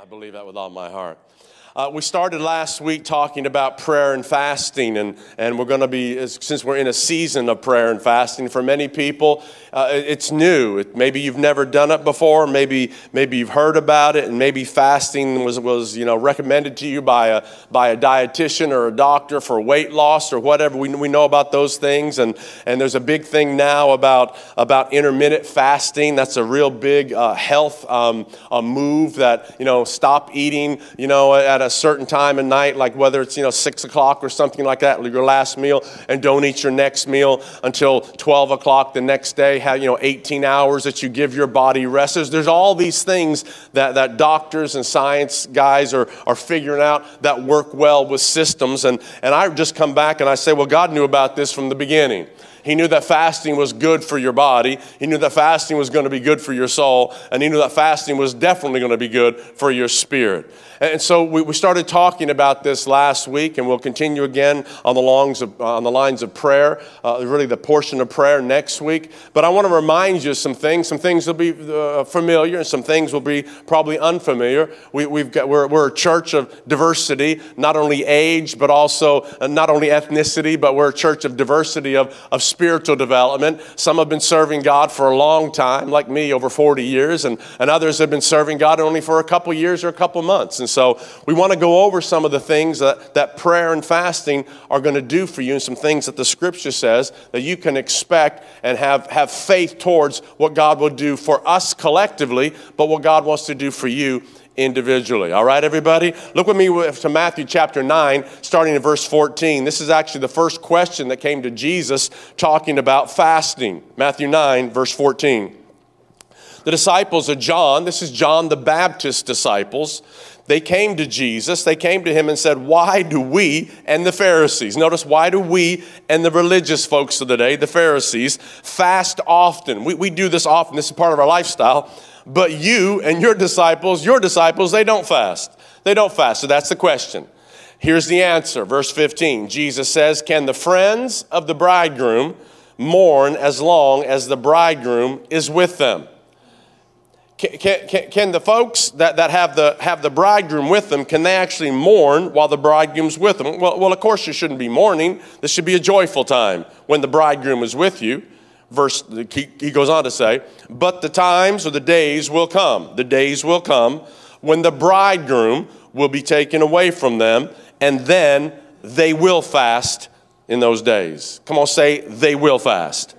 I believe that with all my heart. Uh, we started last week talking about prayer and fasting, and, and we're going to be, since we're in a season of prayer and fasting, for many people, uh, it's new. It, maybe you've never done it before, maybe, maybe you've heard about it, and maybe fasting was, was you know, recommended to you by a, by a dietitian or a doctor for weight loss or whatever. We, we know about those things, and, and there's a big thing now about, about intermittent fasting. That's a real big uh, health um, move that, you know, stop eating, you know, at a certain time of night, like whether it's, you know, six o'clock or something like that, your last meal, and don't eat your next meal until 12 o'clock the next day. Have, you know, 18 hours that you give your body rest. There's, there's all these things that, that doctors and science guys are, are figuring out that work well with systems. And, and I just come back and I say, well, God knew about this from the beginning. He knew that fasting was good for your body. He knew that fasting was going to be good for your soul. And he knew that fasting was definitely going to be good for your spirit. And so we, we started talking about this last week, and we'll continue again on the, longs of, on the lines of prayer, uh, really the portion of prayer next week. But I want to remind you some things. Some things will be uh, familiar, and some things will be probably unfamiliar. We, we've got, we're, we're a church of diversity, not only age, but also uh, not only ethnicity, but we're a church of diversity of, of spiritual development. Some have been serving God for a long time, like me, over 40 years, and, and others have been serving God only for a couple years or a couple months. And and so we want to go over some of the things that, that prayer and fasting are going to do for you and some things that the scripture says that you can expect and have, have faith towards what God will do for us collectively, but what God wants to do for you individually. All right, everybody? Look with me to Matthew chapter 9, starting in verse 14. This is actually the first question that came to Jesus talking about fasting. Matthew 9, verse 14. The disciples of John, this is John the Baptist disciples, they came to Jesus. They came to him and said, Why do we and the Pharisees, notice, why do we and the religious folks of the day, the Pharisees, fast often? We, we do this often. This is part of our lifestyle. But you and your disciples, your disciples, they don't fast. They don't fast. So that's the question. Here's the answer. Verse 15 Jesus says, Can the friends of the bridegroom mourn as long as the bridegroom is with them? Can, can, can, the folks that, that have, the, have the bridegroom with them, can they actually mourn while the bridegroom's with them? Well, well, of course you shouldn't be mourning. This should be a joyful time when the bridegroom is with you. Verse, he, he goes on to say, but the times or the days will come. The days will come when the bridegroom will be taken away from them, and then they will fast in those days. Come on, say, they will fast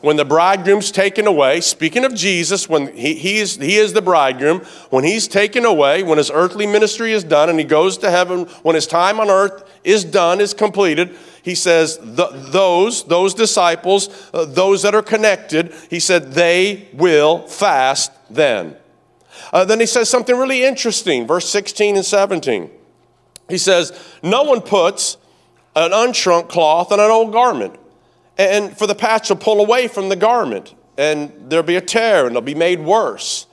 when the bridegroom's taken away, speaking of Jesus, when he, he, is, he is the bridegroom, when he's taken away, when his earthly ministry is done and he goes to heaven, when his time on earth is done, is completed, he says, those, those disciples, uh, those that are connected, he said, they will fast then. Uh, then he says something really interesting, verse 16 and 17. He says, No one puts an unshrunk cloth on an old garment and for the patch to pull away from the garment, and there'll be a tear, and it'll be made worse.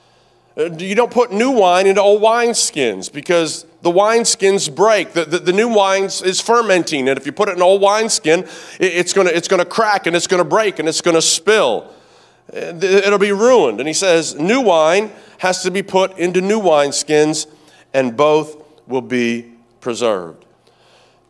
Uh, you don't put new wine into old wineskins because the wineskins break. The, the, the, new wine is fermenting, and if you put it in an old wineskin, it, it's going to it's gonna crack and it's going to break and it's going to spill. Uh, it'll be ruined. And he says, new wine has to be put into new wineskins, and both will be preserved.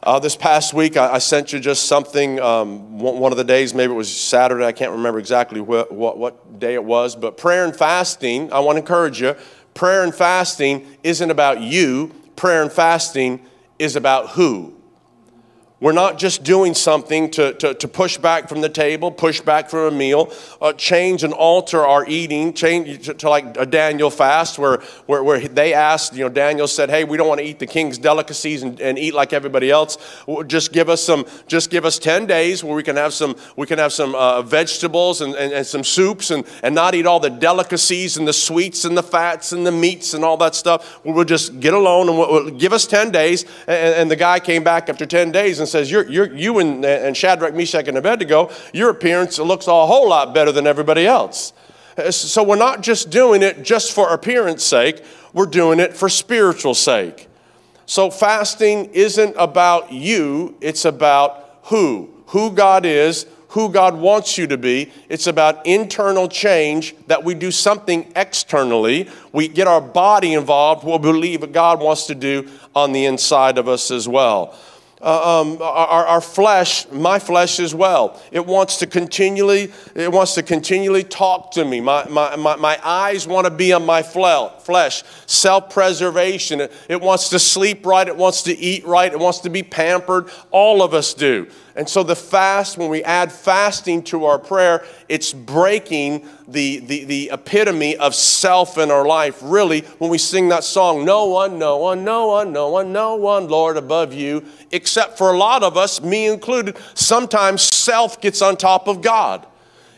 Uh, this past week, I, I, sent you just something. Um, one of the days, maybe it was Saturday, I can't remember exactly what, what, what day it was, but prayer and fasting, I want to encourage you. Prayer and fasting isn't about you, prayer and fasting is about who. We're not just doing something to, to, to, push back from the table, push back from a meal, uh, change and alter our eating, change to, to, like a Daniel fast where, where, where they asked, you know, Daniel said, hey, we don't want to eat the king's delicacies and, and eat like everybody else. Just give us some, just give us 10 days where we can have some, we can have some uh, vegetables and, and, and some soups and, and not eat all the delicacies and the sweets and the fats and the meats and all that stuff. We'll just get alone and we'll, we'll give us 10 days. And, and the guy came back after 10 days and and says, you're, you're, You and, and Shadrach, Meshach, and Abednego, your appearance looks a whole lot better than everybody else. So we're not just doing it just for appearance sake, we're doing it for spiritual sake. So fasting isn't about you, it's about who. Who God is, who God wants you to be. It's about internal change that we do something externally. We get our body involved. We'll believe what God wants to do on the inside of us as well uh, um, our, our flesh, my flesh as well. It wants to continually, it wants to continually talk to me. My, my, my, my eyes want to be on my flesh. Self-preservation. It, it wants to sleep right. It wants to eat right. It wants to be pampered. All of us do. And so the fast, when we add fasting to our prayer, it's breaking the, the, the epitome of self in our life. Really, when we sing that song, no one, no one, no one, no one, no one, Lord, above you, except for a lot of us, me included, sometimes self gets on top of God.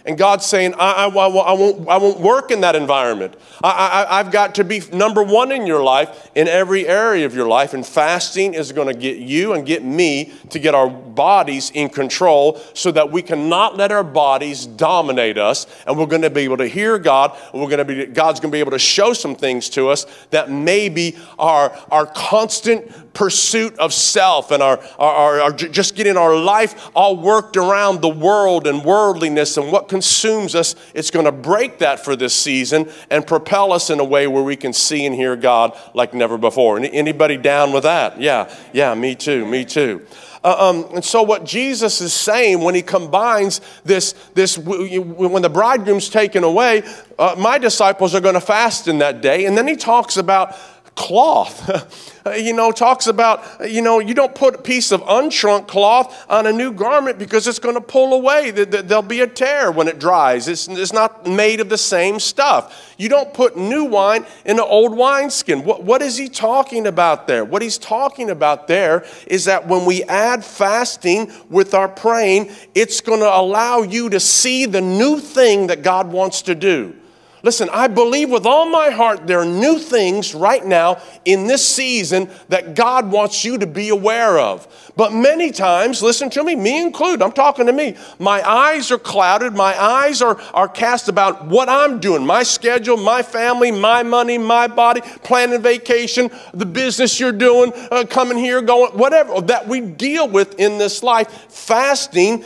And God's saying, I, I, I, won't, I won't work in that environment. I, I, I've got to be number one in your life, in every area of your life. And fasting is going to get you and get me to get our bodies in control so that we cannot let our bodies dominate us. And we're going to be able to hear God. And we're going to be, God's going to be able to show some things to us that maybe our, our constant pursuit of self and our, our, our, our just getting our life all worked around the world and worldliness and what consumes us, it's going to break that for this season and propel us in a way where we can see and hear God like never before. Anybody down with that? Yeah, yeah, me too, me too. Uh, um, and so, what Jesus is saying when he combines this, this when the bridegroom's taken away, uh, my disciples are going to fast in that day. And then he talks about cloth. you know, talks about, you know, you don't put a piece of unshrunk cloth on a new garment because it's going to pull away. There'll be a tear when it dries. It's, not made of the same stuff. You don't put new wine in an old wineskin. What is he talking about there? What he's talking about there is that when we add fasting with our praying, it's going to allow you to see the new thing that God wants to do. Listen, I believe with all my heart there are new things right now in this season that God wants you to be aware of. But many times, listen to me, me included, I'm talking to me, my eyes are clouded, my eyes are, are cast about what I'm doing, my schedule, my family, my money, my body, planning vacation, the business you're doing, uh, coming here, going, whatever that we deal with in this life. Fasting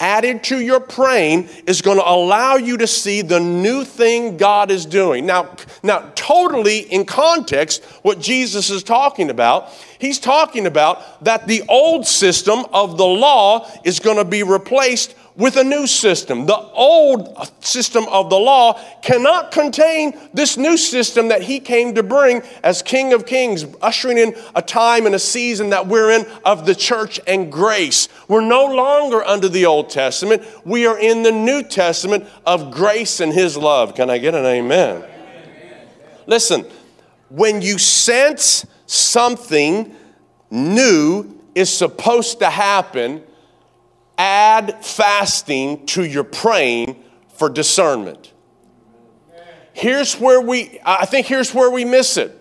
added to your praying is going to allow you to see the new thing God is doing. Now, now totally in context, what Jesus is talking about, he's talking about that the old system of the law is going to be replaced with a new system. The old system of the law cannot contain this new system that he came to bring as King of Kings, ushering in a time and a season that we're in of the church and grace. We're no longer under the Old Testament, we are in the New Testament of grace and his love. Can I get an amen? amen. Listen, when you sense something new is supposed to happen, add fasting to your praying for discernment. Here's where we, I think here's where we miss it.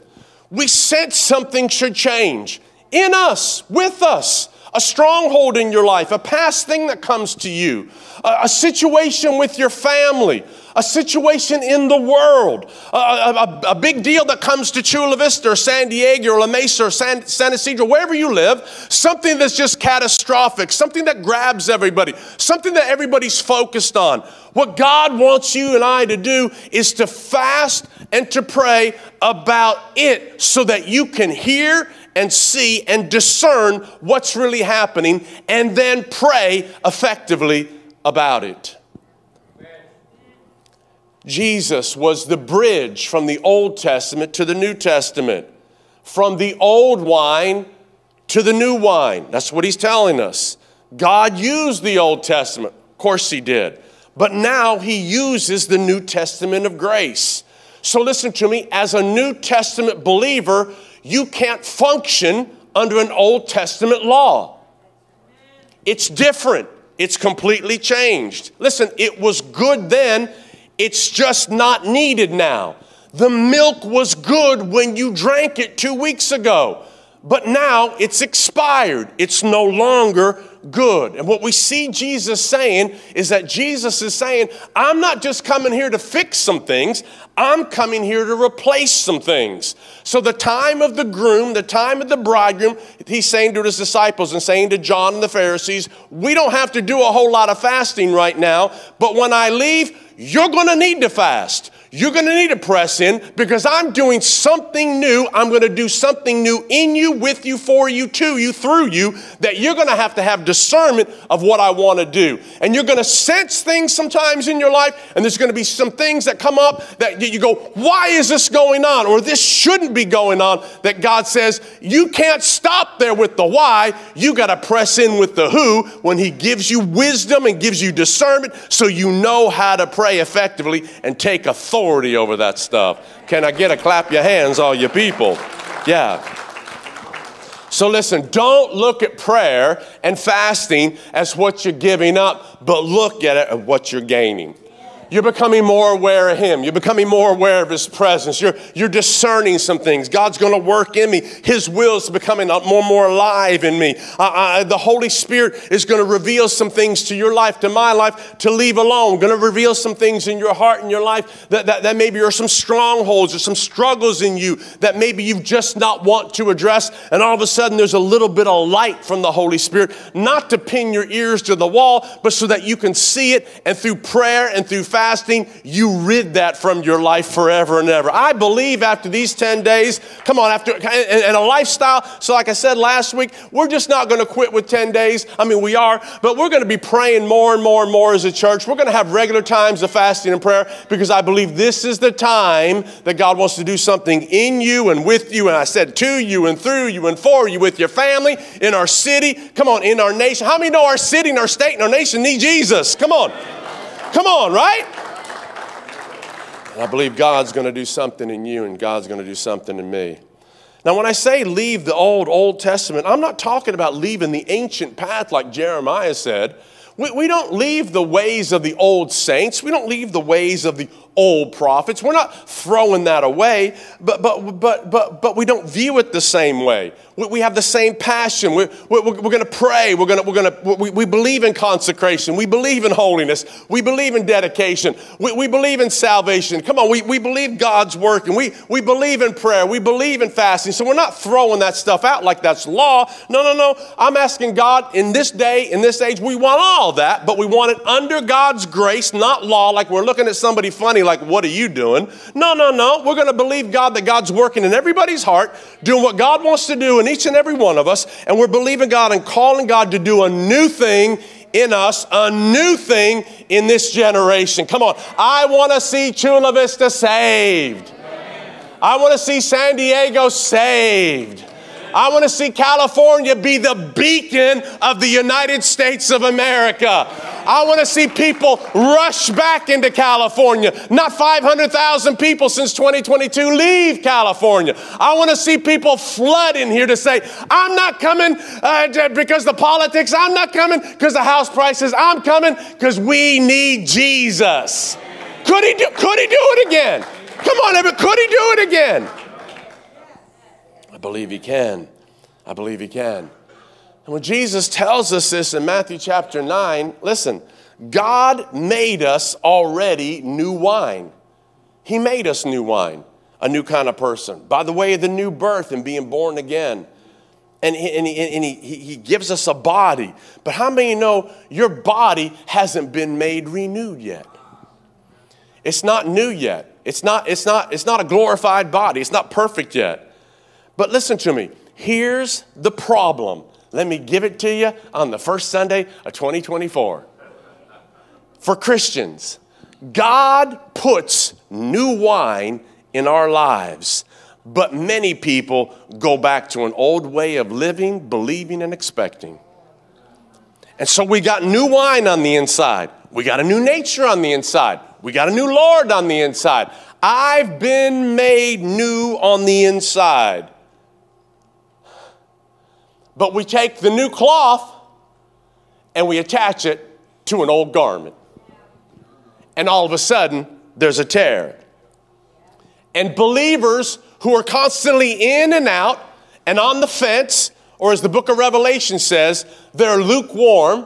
We sense something should change in us, with us, a stronghold in your life, a past thing that comes to you, a, a situation with your family, a situation in the world, a, a, a, big deal that comes to Chula Vista or San Diego or La Mesa or San, San Ysidro, wherever you live, something that's just catastrophic, something that grabs everybody, something that everybody's focused on. What God wants you and I to do is to fast and to pray about it so that you can hear and see and discern what's really happening and then pray effectively about it. Jesus was the bridge from the Old Testament to the New Testament, from the old wine to the new wine. That's what he's telling us. God used the Old Testament. Of course, he did. But now he uses the New Testament of grace. So listen to me, as a New Testament believer, you can't function under an Old Testament law. It's different, it's completely changed. Listen, it was good then it's just not needed now. The milk was good when you drank it two weeks ago. But now it's expired. It's no longer good. And what we see Jesus saying is that Jesus is saying, I'm not just coming here to fix some things, I'm coming here to replace some things. So, the time of the groom, the time of the bridegroom, he's saying to his disciples and saying to John and the Pharisees, we don't have to do a whole lot of fasting right now, but when I leave, you're going to need to fast. You're going to need to press in because I'm doing something new. I'm going to do something new in you, with you, for you, to you, through you, that you're going to have to have discernment of what I want to do. And you're going to sense things sometimes in your life, and there's going to be some things that come up that you go, Why is this going on? Or this shouldn't be going on. That God says, You can't stop there with the why. You got to press in with the who when He gives you wisdom and gives you discernment so you know how to pray effectively and take authority authority over that stuff. Can I get a clap your hands, all you people? Yeah. So listen, don't look at prayer and fasting as what you're giving up, but look at it as what you're gaining. You're becoming more aware of Him. You're becoming more aware of His presence. You're, you're discerning some things. God's going to work in me. His will is becoming more and more alive in me. Uh, the Holy Spirit is going to reveal some things to your life, to my life, to leave alone. Going to reveal some things in your heart and your life that, that, that maybe are some strongholds or some struggles in you that maybe you've just not want to address. And all of a sudden, there's a little bit of light from the Holy Spirit, not to pin your ears to the wall, but so that you can see it and through prayer and through fasting, you rid that from your life forever and ever. I believe after these 10 days, come on, after and, a lifestyle. So, like I said last week, we're just not going to quit with 10 days. I mean, we are, but we're going to be praying more and more and more as a church. We're going to have regular times of fasting and prayer because I believe this is the time that God wants to do something in you and with you. And I said to you and through you and for you, with your family, in our city. Come on, in our nation. How many know our city and our state and our nation need Jesus? Come on. Come on, right? And I believe God's going to do something in you and God's going to do something in me. Now, when I say leave the old, Old Testament, I'm not talking about leaving the ancient path like Jeremiah said. We, we don't leave the ways of the old saints. We don't leave the ways of the old prophets. We're not throwing that away, but, but, but, but, but we don't view it the same way. We, we have the same passion. We're, we're, we're going to pray. We're going we're to, we, we believe in consecration. We believe in holiness. We believe in dedication. We, we believe in salvation. Come on, we, we believe God's work and we, we believe in prayer. We believe in fasting. So we're not throwing that stuff out like that's law. No, no, no. I'm asking God in this day, in this age, we want all that, but we want it under God's grace, not law, like we're looking at somebody funny like, what are you doing? No, no, no. We're going to believe God that God's working in everybody's heart, doing what God wants to do in each and every one of us. And we're believing God and calling God to do a new thing in us, a new thing in this generation. Come on. I want to see Chula Vista saved. I want to see San Diego saved. I want to see California be the beacon of the United States of America. I want to see people rush back into California. Not 500,000 people since 2022 leave California. I want to see people flood in here to say, I'm not coming uh, because the politics, I'm not coming because the house prices, I'm coming because we need Jesus. Could he, do, could he do it again? Come on, could he do it again? I believe he can. I believe he can. And when Jesus tells us this in Matthew chapter 9, listen, God made us already new wine. He made us new wine, a new kind of person, by the way of the new birth and being born again. And, he, and, he, and he, he gives us a body. But how many know your body hasn't been made renewed yet? It's not new yet. It's not, it's not, it's not a glorified body. It's not perfect yet. But listen to me. Here's the problem. Let me give it to you on the first Sunday of 2024. For Christians, God puts new wine in our lives, but many people go back to an old way of living, believing, and expecting. And so we got new wine on the inside. We got a new nature on the inside. We got a new Lord on the inside. I've been made new on the inside. But we take the new cloth and we attach it to an old garment. And all of a sudden, there's a tear. And believers who are constantly in and out and on the fence, or as the book of Revelation says, they're lukewarm.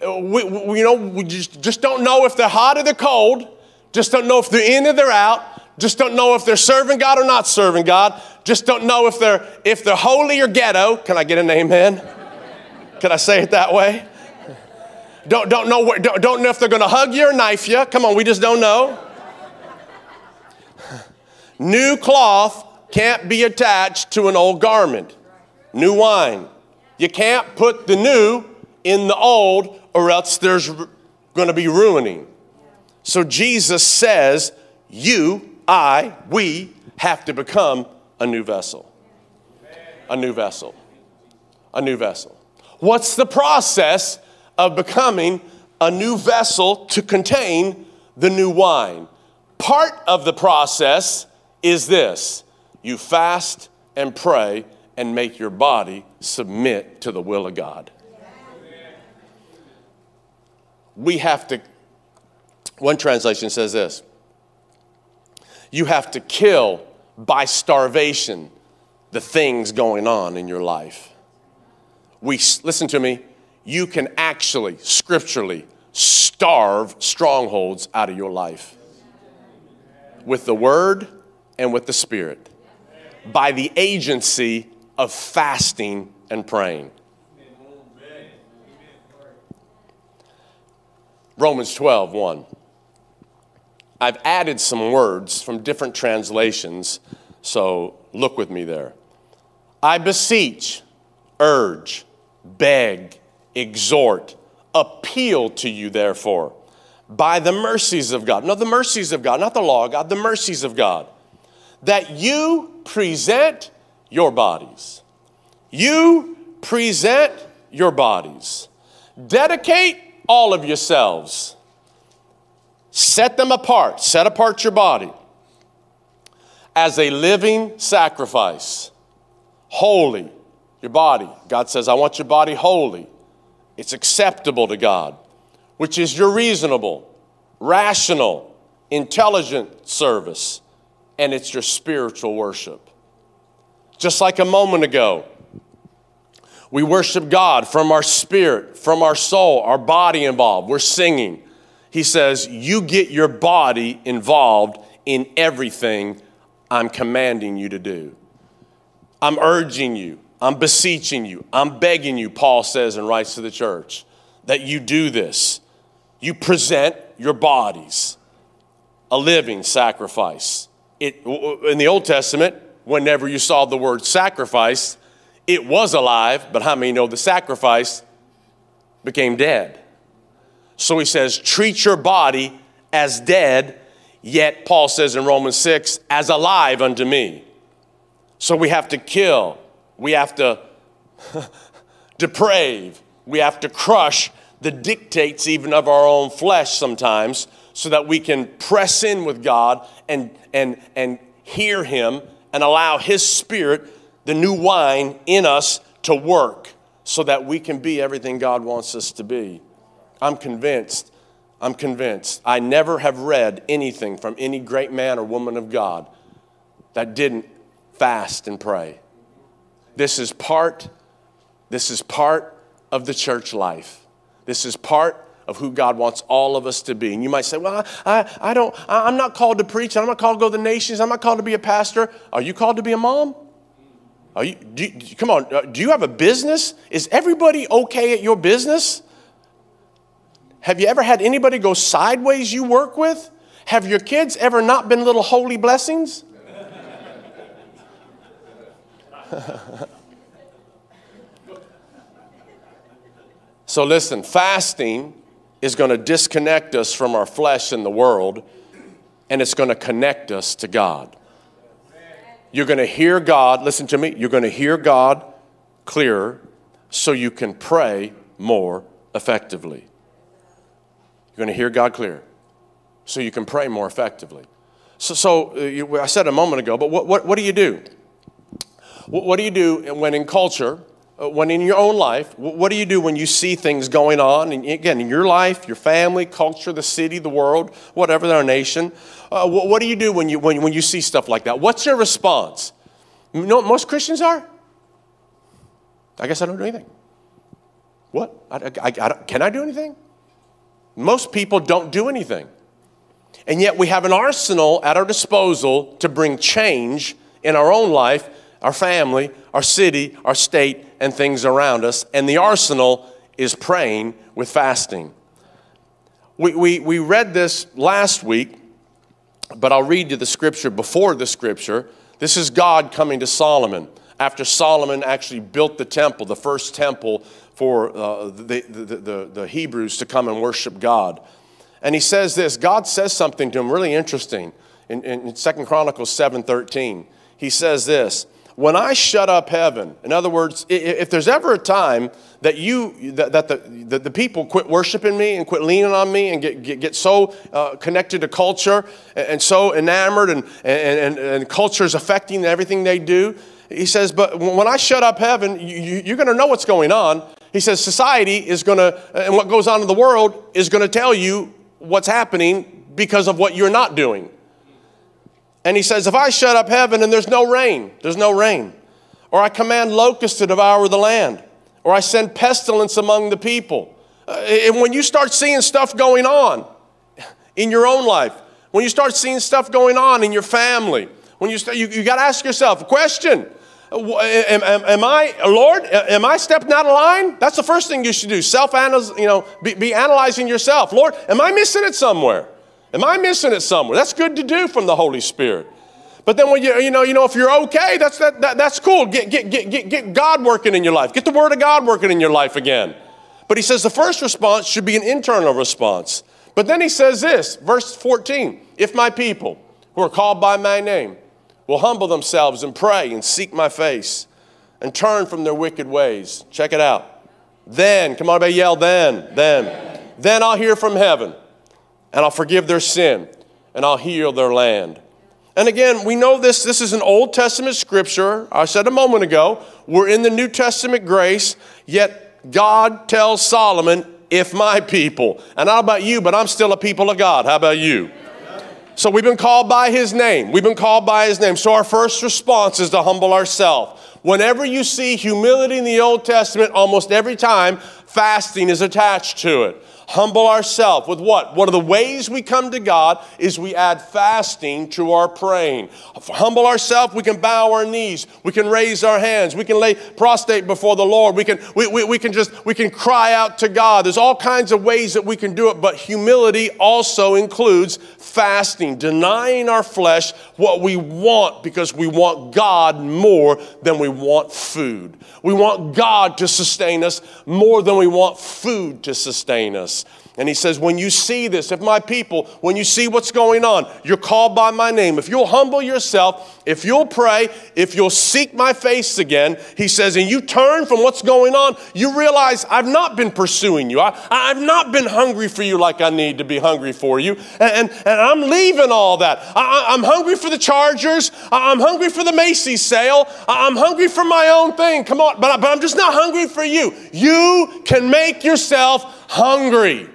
We, we, you know, we just, just don't know if they're hot or they're cold. Just don't know if they're in or they're out. Just don't know if they're serving God or not serving God. Just don't know if they're if they're holy or ghetto. Can I get an amen? Can I say it that way? Don't, don't, know, where, don't, don't know if they're going to hug you or knife you. Come on, we just don't know. New cloth can't be attached to an old garment. New wine. You can't put the new in the old, or else there's going to be ruining. So Jesus says, You, I, we have to become a new vessel. A new vessel. A new vessel. What's the process of becoming a new vessel to contain the new wine? Part of the process is this you fast and pray and make your body submit to the will of God. We have to, one translation says this you have to kill by starvation the things going on in your life. We, listen to me, you can actually, scripturally, starve strongholds out of your life with the word and with the spirit by the agency of fasting and praying. Romans 12, 1. I've added some words from different translations, so look with me there. I beseech, urge, beg, exhort, appeal to you, therefore, by the mercies of God. No, the mercies of God, not the law of God, the mercies of God, that you present your bodies. You present your bodies. Dedicate all of yourselves. Set them apart. Set apart your body as a living sacrifice, holy. Your body. God says, I want your body holy. It's acceptable to God, which is your reasonable, rational, intelligent service, and it's your spiritual worship. Just like a moment ago, we worship God from our spirit, from our soul, our body involved. We're singing. He says, You get your body involved in everything I'm commanding you to do. I'm urging you. I'm beseeching you, I'm begging you, Paul says and writes to the church, that you do this. You present your bodies a living sacrifice. It, in the Old Testament, whenever you saw the word sacrifice, it was alive, but how many know the sacrifice became dead? So he says, treat your body as dead, yet, Paul says in Romans 6, as alive unto me. So we have to kill we have to deprave. We have to crush the dictates even of our own flesh sometimes so that we can press in with God and, and, and hear Him and allow His Spirit, the new wine in us, to work so that we can be everything God wants us to be. I'm convinced, I'm convinced. I never have read anything from any great man or woman of God that didn't fast and pray. This is part, this is part of the church life. This is part of who God wants all of us to be. And you might say, well, I, I don't, I'm not called to preach. I'm not called to go to the nations. I'm not called to be a pastor. Are you called to be a mom? Are you, do you, come on, uh, do you have a business? Is everybody okay at your business? Have you ever had anybody go sideways you work with? Have your kids ever not been little holy blessings? so, listen, fasting is going to disconnect us from our flesh and the world, and it's going to connect us to God. You're going to hear God, listen to me, you're going to hear God clearer so you can pray more effectively. You're going to hear God clear so you can pray more effectively. So, so uh, you, I said a moment ago, but what, what, what do you do? What do you do when in culture, uh, when in your own life, what do you do when you see things going on, and again, in your life, your family, culture, the city, the world, whatever, our nation? Uh, what do you do when you, when, when you see stuff like that? What's your response? You know what most Christians are? I guess I don't do anything. What? I, I, I, can I do anything? Most people don't do anything. And yet we have an arsenal at our disposal to bring change in our own life, our family, our city, our state, and things around us. And the arsenal is praying with fasting. We, we, we read this last week, but I'll read you the scripture before the scripture. This is God coming to Solomon after Solomon actually built the temple, the first temple for uh, the, the, the, the Hebrews to come and worship God. And he says this God says something to him really interesting in, in 2 Chronicles 7:13. He says this when I shut up heaven, in other words, if there's ever a time that you that, that the, the, the, people quit worshiping me and quit leaning on me and get, get, get so uh, connected to culture and, and so enamored and, and, and, and culture is affecting everything they do, he says, but when I shut up heaven, you, you're going to know what's going on. He says, society is going to, and what goes on in the world is going to tell you what's happening because of what you're not doing. And he says, If I shut up heaven and there's no rain, there's no rain, or I command locusts to devour the land, or I send pestilence among the people. Uh, and when you start seeing stuff going on in your own life, when you start seeing stuff going on in your family, when you start, you, you got to ask yourself a question. Am, am, am, I, Lord, am I stepping out of line? That's the first thing you should do. Self you know, be, be analyzing yourself. Lord, am I missing it somewhere? Am I missing it somewhere? That's good to do from the Holy Spirit. But then when you, you know, you know, if you're okay, that's, that, that, that's cool. Get, get, get, get, get God working in your life. Get the Word of God working in your life again. But he says the first response should be an internal response. But then he says this, verse 14 If my people who are called by my name will humble themselves and pray and seek my face and turn from their wicked ways, check it out. Then, come on, everybody yell, then, then. Then I'll hear from heaven and I'll forgive their sin, and I'll heal their land. And again, we know this, this is an Old Testament scripture. I said a moment ago, we're in the New Testament grace, yet God tells Solomon, if my people, and how about you, but I'm still a people of God. How about you? So we've been called by his name. We've been called by his name. So our first response is to humble ourselves. Whenever you see humility in the Old Testament, almost every time, fasting is attached to it humble ourselves with what? One of the ways we come to God is we add fasting to our praying. Humble ourselves, we can bow our knees, we can raise our hands, we can lay prostrate before the Lord, we can, we, we, we can just, we can cry out to God. There's all kinds of ways that we can do it, but humility also includes fasting, denying our flesh what we want because we want God more than we want food. We want God to sustain us more than we want food to sustain us. And he says, When you see this, if my people, when you see what's going on, you're called by my name. If you'll humble yourself, if you'll pray, if you'll seek my face again, he says, and you turn from what's going on, you realize I've not been pursuing you. I, I've not been hungry for you like I need to be hungry for you. And, and, and I'm leaving all that. I, I'm hungry for the Chargers. I'm hungry for the Macy's sale. I'm hungry for my own thing. Come on, but, but I'm just not hungry for you. You can make yourself hungry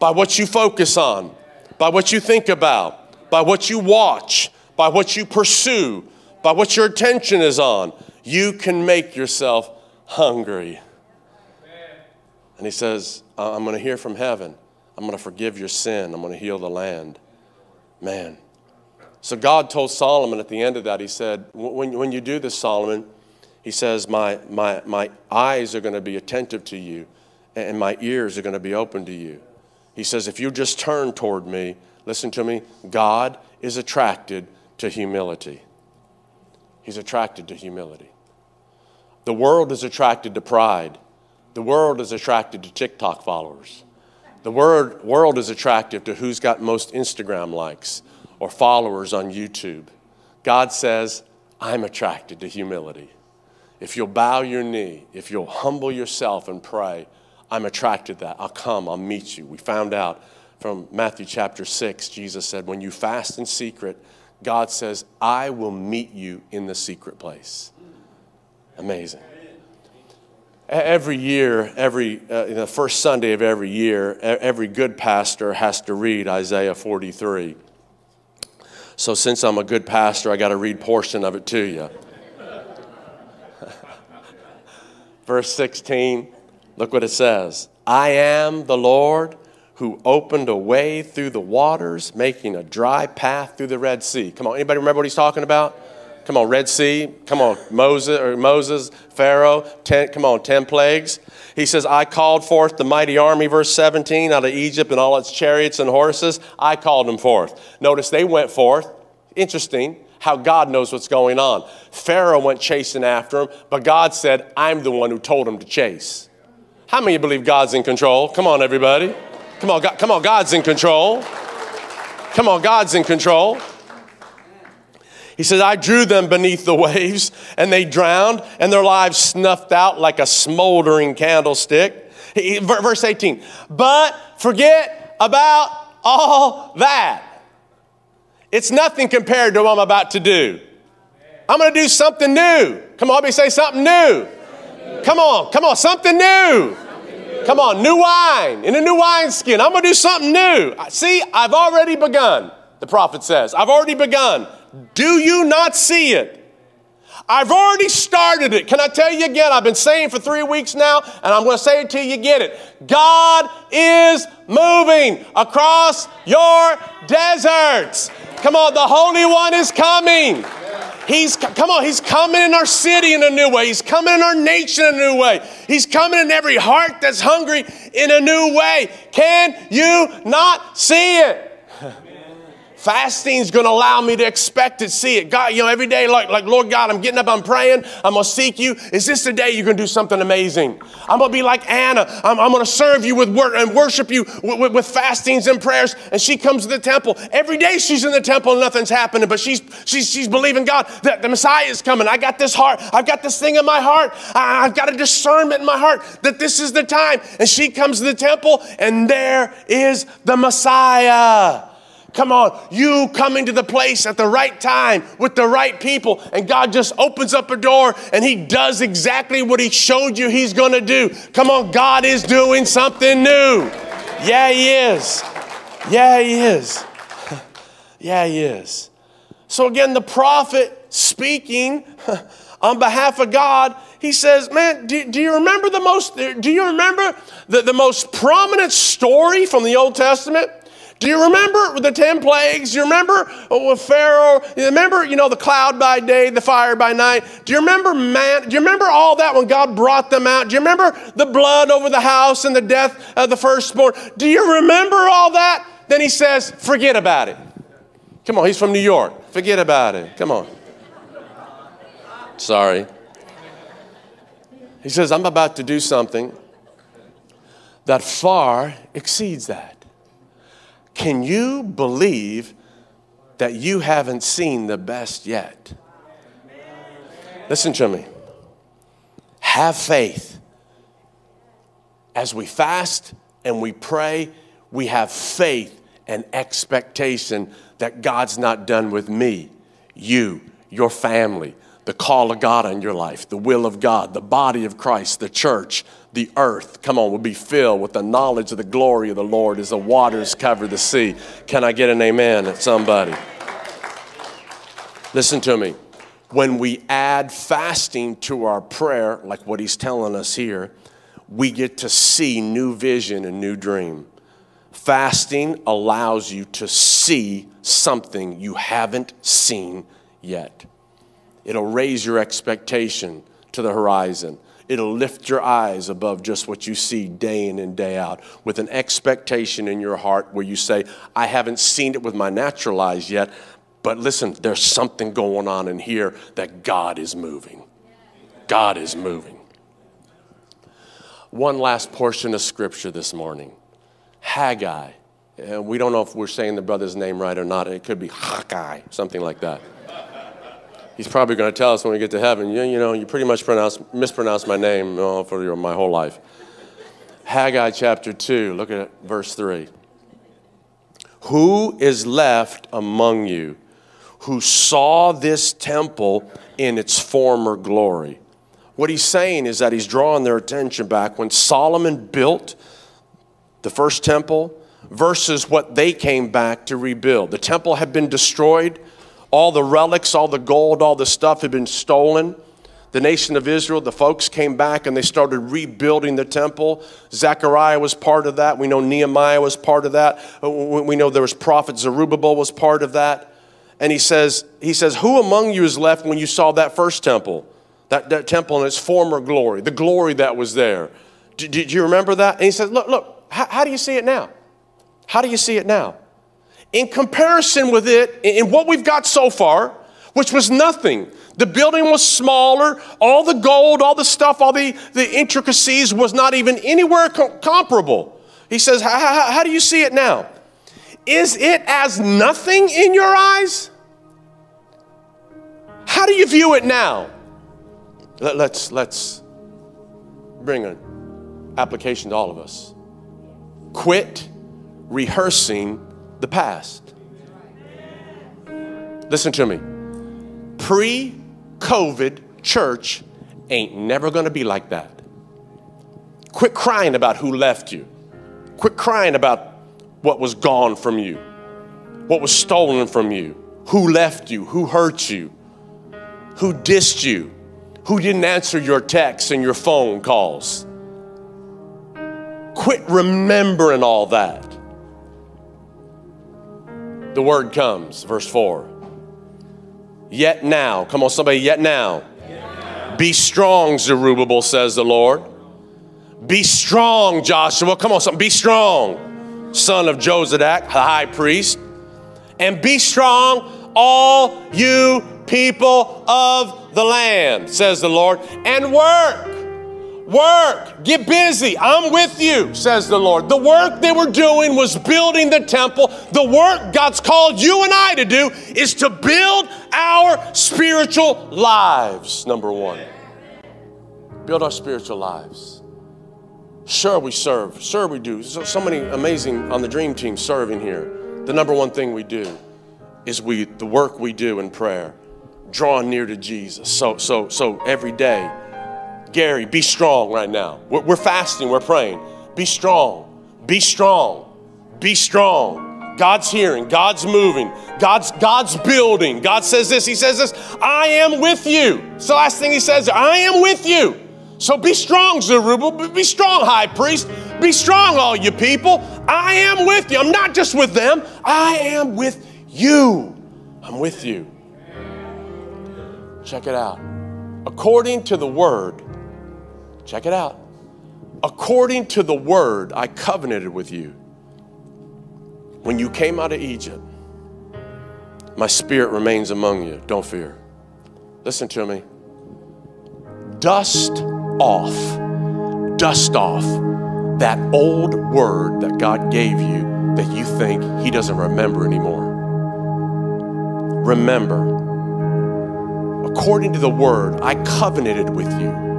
by what you focus on, by what you think about, by what you watch, by what you pursue, by what your attention is on. You can make yourself hungry. And he says, I'm going to hear from heaven. I'm going to forgive your sin. I'm going to heal the land. Man. So God told Solomon at the end of that, he said, when, when you do this, Solomon, he says, my, my, my eyes are going to be attentive to you, and my ears are going to be open to you. He says, if you just turn toward me, listen to me, God is attracted to humility. He's attracted to humility. The world is attracted to pride. The world is attracted to TikTok followers. The word, world is attractive to who's got most Instagram likes or followers on YouTube. God says, I'm attracted to humility. If you'll bow your knee, if you'll humble yourself and pray, I'm attracted to that. I'll come, I'll meet you. We found out from Matthew chapter 6, Jesus said, When you fast in secret, God says, I will meet you in the secret place. Amazing. Every year, every uh, the first Sunday of every year, every good pastor has to read Isaiah 43. So since I'm a good pastor, I got to read portion of it to you. verse 16, look what it says I am the Lord who opened a way through the waters, making a dry path through the Red Sea. Come on, anybody remember what he's talking about? Come on, Red Sea. Come on, Moses or Moses, Pharaoh. Ten, come on, ten plagues. He says, "I called forth the mighty army." Verse 17, out of Egypt and all its chariots and horses. I called them forth. Notice they went forth. Interesting how God knows what's going on. Pharaoh went chasing after him, but God said, "I'm the one who told him to chase." How many believe God's in control? Come on, everybody. Come on, God, come on, God's in control. Come on, God's in control. He says, I drew them beneath the waves, and they drowned, and their lives snuffed out like a smoldering candlestick. He, verse 18, but forget about all that. It's nothing compared to what I'm about to do. I'm going to do something new. Come on, let me say something new. Come on, come on, something new. Come on, new wine in a new wineskin. I'm going to do something new. See, I've already begun, the prophet says. I've already begun. Do you not see it? I've already started it. Can I tell you again? I've been saying for three weeks now, and I'm going to say it till you get it. God is moving across your deserts. Come on, the Holy One is coming. He's, come on, He's coming in our city in a new way. He's coming in our nation in a new way. He's coming in every heart that's hungry in a new way. Can you not see it? Fasting is going to allow me to expect it, see it. God, you know, every day, like, like, Lord God, I'm getting up, I'm praying, I'm going to seek you. Is this the day you're going to do something amazing? I'm going to be like Anna. I'm, I'm going to serve you with work and worship you with, with, with, fastings and prayers. And she comes to the temple. Every day she's in the temple and nothing's happening, but she's, she's, she's believing God that the Messiah is coming. I got this heart. I've got this thing in my heart. I, I've got a discernment in my heart that this is the time. And she comes to the temple and there is the Messiah. Come on, you coming to the place at the right time with the right people, and God just opens up a door and He does exactly what He showed you He's to do. Come on, God is doing something new. Yeah, He is. Yeah, He is. yeah, He is. So, again, the prophet speaking on behalf of God, he says, Man, do, do you remember the most, do you remember the, the most prominent story from the Old Testament? Do you remember the 10 plagues? Do you remember uh, with Pharaoh? You remember, you know, the cloud by day, the fire by night? Do you remember man? Do you remember all that when God brought them out? Do you remember the blood over the house and the death of the firstborn? Do you remember all that? Then he says, forget about it. Come on, he's from New York. Forget about it. Come on. Sorry. He says, I'm about to do something that far exceeds that. Can you believe that you haven't seen the best yet? Listen to me. Have faith. As we fast and we pray, we have faith and expectation that God's not done with me, you, your family, the call of God on your life, the will of God, the body of Christ, the church, the earth, come on, will be filled with the knowledge of the glory of the Lord as the waters cover the sea. Can I get an amen at somebody? Listen to me. When we add fasting to our prayer, like what he's telling us here, we get to see new vision and new dream. Fasting allows you to see something you haven't seen yet. It'll raise your expectation to the horizon. It'll lift your eyes above just what you see day in and day out with an expectation in your heart where you say, I haven't seen it with my natural eyes yet, but listen, there's something going on in here that God is moving. God is moving. One last portion of scripture this morning Haggai. And we don't know if we're saying the brother's name right or not. It could be Haggai, something like that. He's probably going to tell us when we get to heaven, you, you know, you pretty much mispronounced my name oh, for your, my whole life. Haggai chapter 2, look at verse 3. Who is left among you who saw this temple in its former glory? What he's saying is that he's drawing their attention back when Solomon built the first temple versus what they came back to rebuild. The temple had been destroyed all the relics, all the gold, all the stuff had been stolen. the nation of Israel, the folks came back and they started rebuilding the temple. Zechariah was part of that. We know Nehemiah was part of that. Uh, we know there was prophet Zerubbabel was part of that. And he says, he says, Who among you is left when you saw that first temple? That, that temple in its former glory, the glory that was there. Did, did you remember that? And he said, Look, look, how, how do you see it now? How do you see it now? In comparison with it, in what we've got so far, which was nothing. The building was smaller. All the gold, all the stuff, all the, the intricacies was not even anywhere co- comparable. He says, How do you see it now? Is it as nothing in your eyes? How do you view it now? Let, let's, let's bring an application to all of us. Quit rehearsing the past. Listen to me pre COVID church ain't never gonna be like that. Quit crying about who left you. Quit crying about what was gone from you, what was stolen from you, who left you, who hurt you, who dissed you, who didn't answer your texts and your phone calls. Quit remembering all that. The word comes, verse 4. Yet now, come on, somebody, yet now. Be strong, Zerubbabel, says the Lord. Be strong, Joshua. Come on, something. Be strong, son of Josadak, the high priest. And be strong, all you people of the land, says the Lord, and work Work, get busy. I'm with you, says the Lord. The work they were doing was building the temple. The work God's called you and I to do is to build our spiritual lives, number one. Build our spiritual lives. Sure, we serve. Sure, we do. So, so many amazing on the dream team serving here. The number one thing we do is we the work we do in prayer, drawing near to Jesus. So, so, so every day Gary, be strong right now. We're, we're fasting, we're praying. Be strong, be strong, be strong. God's hearing, God's moving, God's, God's building. God says this, He says this, I am with you. It's the last thing He says, I am with you. So be strong, Zerubbabel. Be strong, high priest. Be strong, all you people. I am with you. I'm not just with them, I am with you. I'm with you. Check it out. According to the word, Check it out. According to the word I covenanted with you when you came out of Egypt, my spirit remains among you. Don't fear. Listen to me. Dust off, dust off that old word that God gave you that you think He doesn't remember anymore. Remember, according to the word I covenanted with you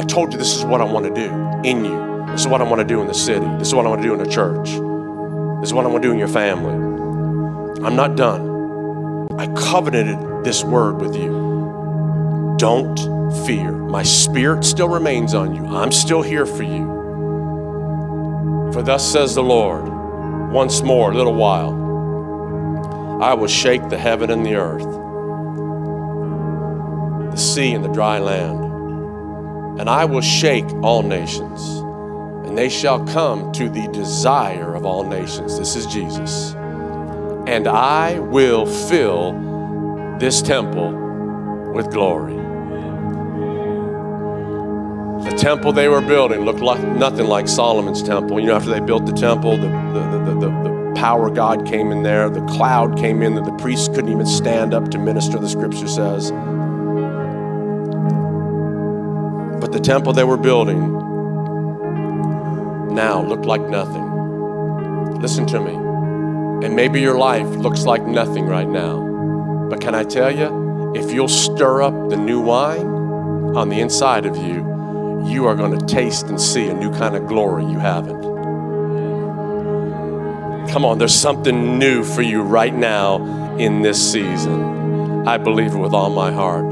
I told you this is what I want to do in you. This is what I want to do in the city. This is what I want to do in the church. This is what I want to do in your family. I'm not done. I covenanted this word with you. Don't fear. My spirit still remains on you. I'm still here for you. For thus says the Lord, once more, a little while, I will shake the heaven and the earth, the sea and the dry land and I will shake all nations, and they shall come to the desire of all nations. This is Jesus. And I will fill this temple with glory. The temple they were building looked like nothing like Solomon's temple. You know, after they built the temple, the, the, the, the, the power of God came in there, the cloud came in that the priests couldn't even stand up to minister, the scripture says. The temple they were building now looked like nothing. Listen to me. And maybe your life looks like nothing right now. But can I tell you, if you'll stir up the new wine on the inside of you, you are going to taste and see a new kind of glory you haven't. Come on, there's something new for you right now in this season. I believe it with all my heart.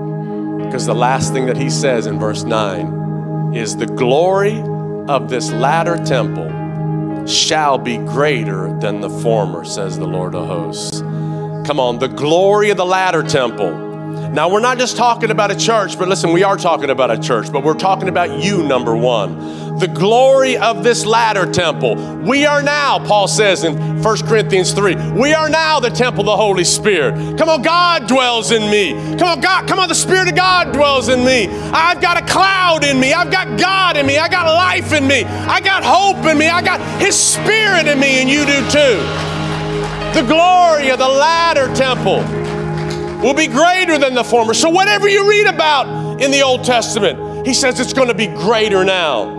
Because the last thing that he says in verse 9 is the glory of this latter temple shall be greater than the former, says the Lord of hosts. Come on, the glory of the latter temple Now, we're not just talking about a church, but listen, we are talking about a church, but we're talking about you, number one. The glory of this latter temple. We are now, Paul says in 1 Corinthians 3, we are now the temple of the Holy Spirit. Come on, God dwells in me. Come on, God, come on, the Spirit of God dwells in me. I've got a cloud in me. I've got God in me. I got life in me. I got hope in me. I got His Spirit in me, and you do too. The glory of the latter temple will be greater than the former. So, whatever you read about in the Old Testament, he says it's going to be greater now.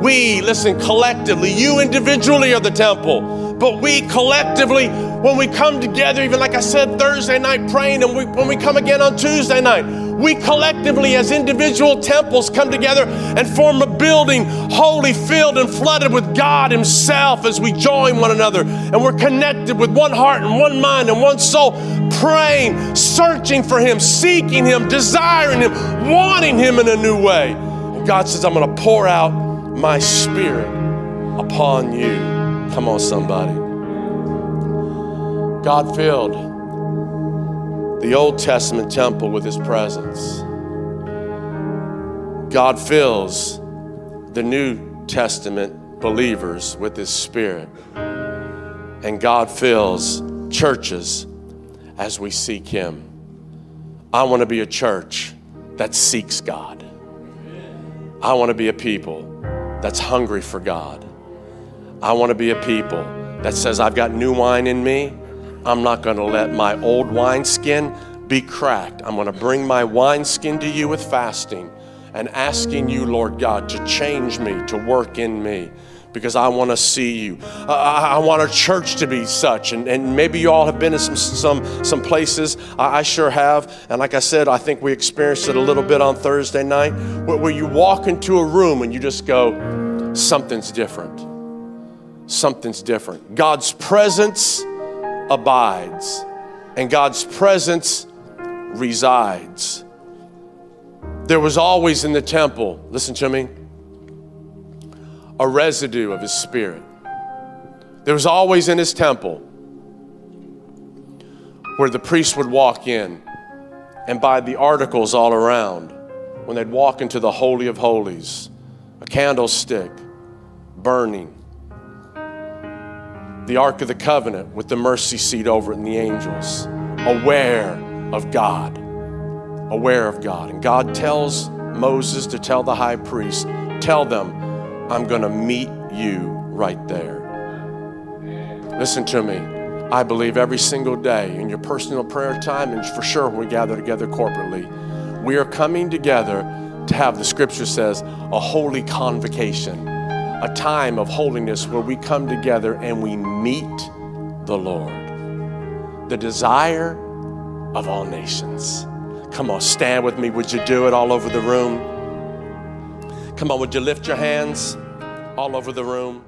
We, listen, collectively, you individually are the temple, but we collectively, when we come together, even like I said, Thursday night praying, and we, when we come again on Tuesday night, we collectively, as individual temples, come together and form a building, holy, filled, and flooded with God Himself as we join one another. And we're connected with one heart and one mind and one soul, praying, searching for Him, seeking Him, desiring Him, wanting Him in a new way. And God says, I'm going to pour out my Spirit upon you. Come on, somebody. God filled the Old Testament temple with His presence. God fills the New Testament believers with His Spirit. And God fills churches as we seek Him. I want to be a church that seeks God. I want to be a people that's hungry for God. I want to be a people that says, I've got new wine in me. I'm not going to let my old wineskin be cracked. I'm going to bring my wineskin to you with fasting and asking you, Lord God, to change me, to work in me because I want to see you. I, I, want our church to be such. And, and maybe you all have been in some, some, some places. I, I, sure have. And like I said, I think we experienced it a little bit on Thursday night where, where you walk into a room and you just go, something's different. Something's different. God's presence abides, and God's presence resides. There was always in the temple, listen to me, a residue of his spirit. There was always in his temple where the priest would walk in and by the articles all around, when they'd walk into the Holy of Holies, a candlestick burning, the Ark of the Covenant with the mercy seat over it and the angels, aware of God, aware of God. And God tells Moses to tell the high priest, tell them, I'm going to meet you right there. Listen to me. I believe every single day in your personal prayer time, and for sure when we gather together corporately, we are coming together to have, the scripture says, a holy convocation, a time of holiness where we come together and we meet the Lord, the desire of all nations. Come on, stand with me. Would you do it all over the room? Come on, would you lift your hands all over the room.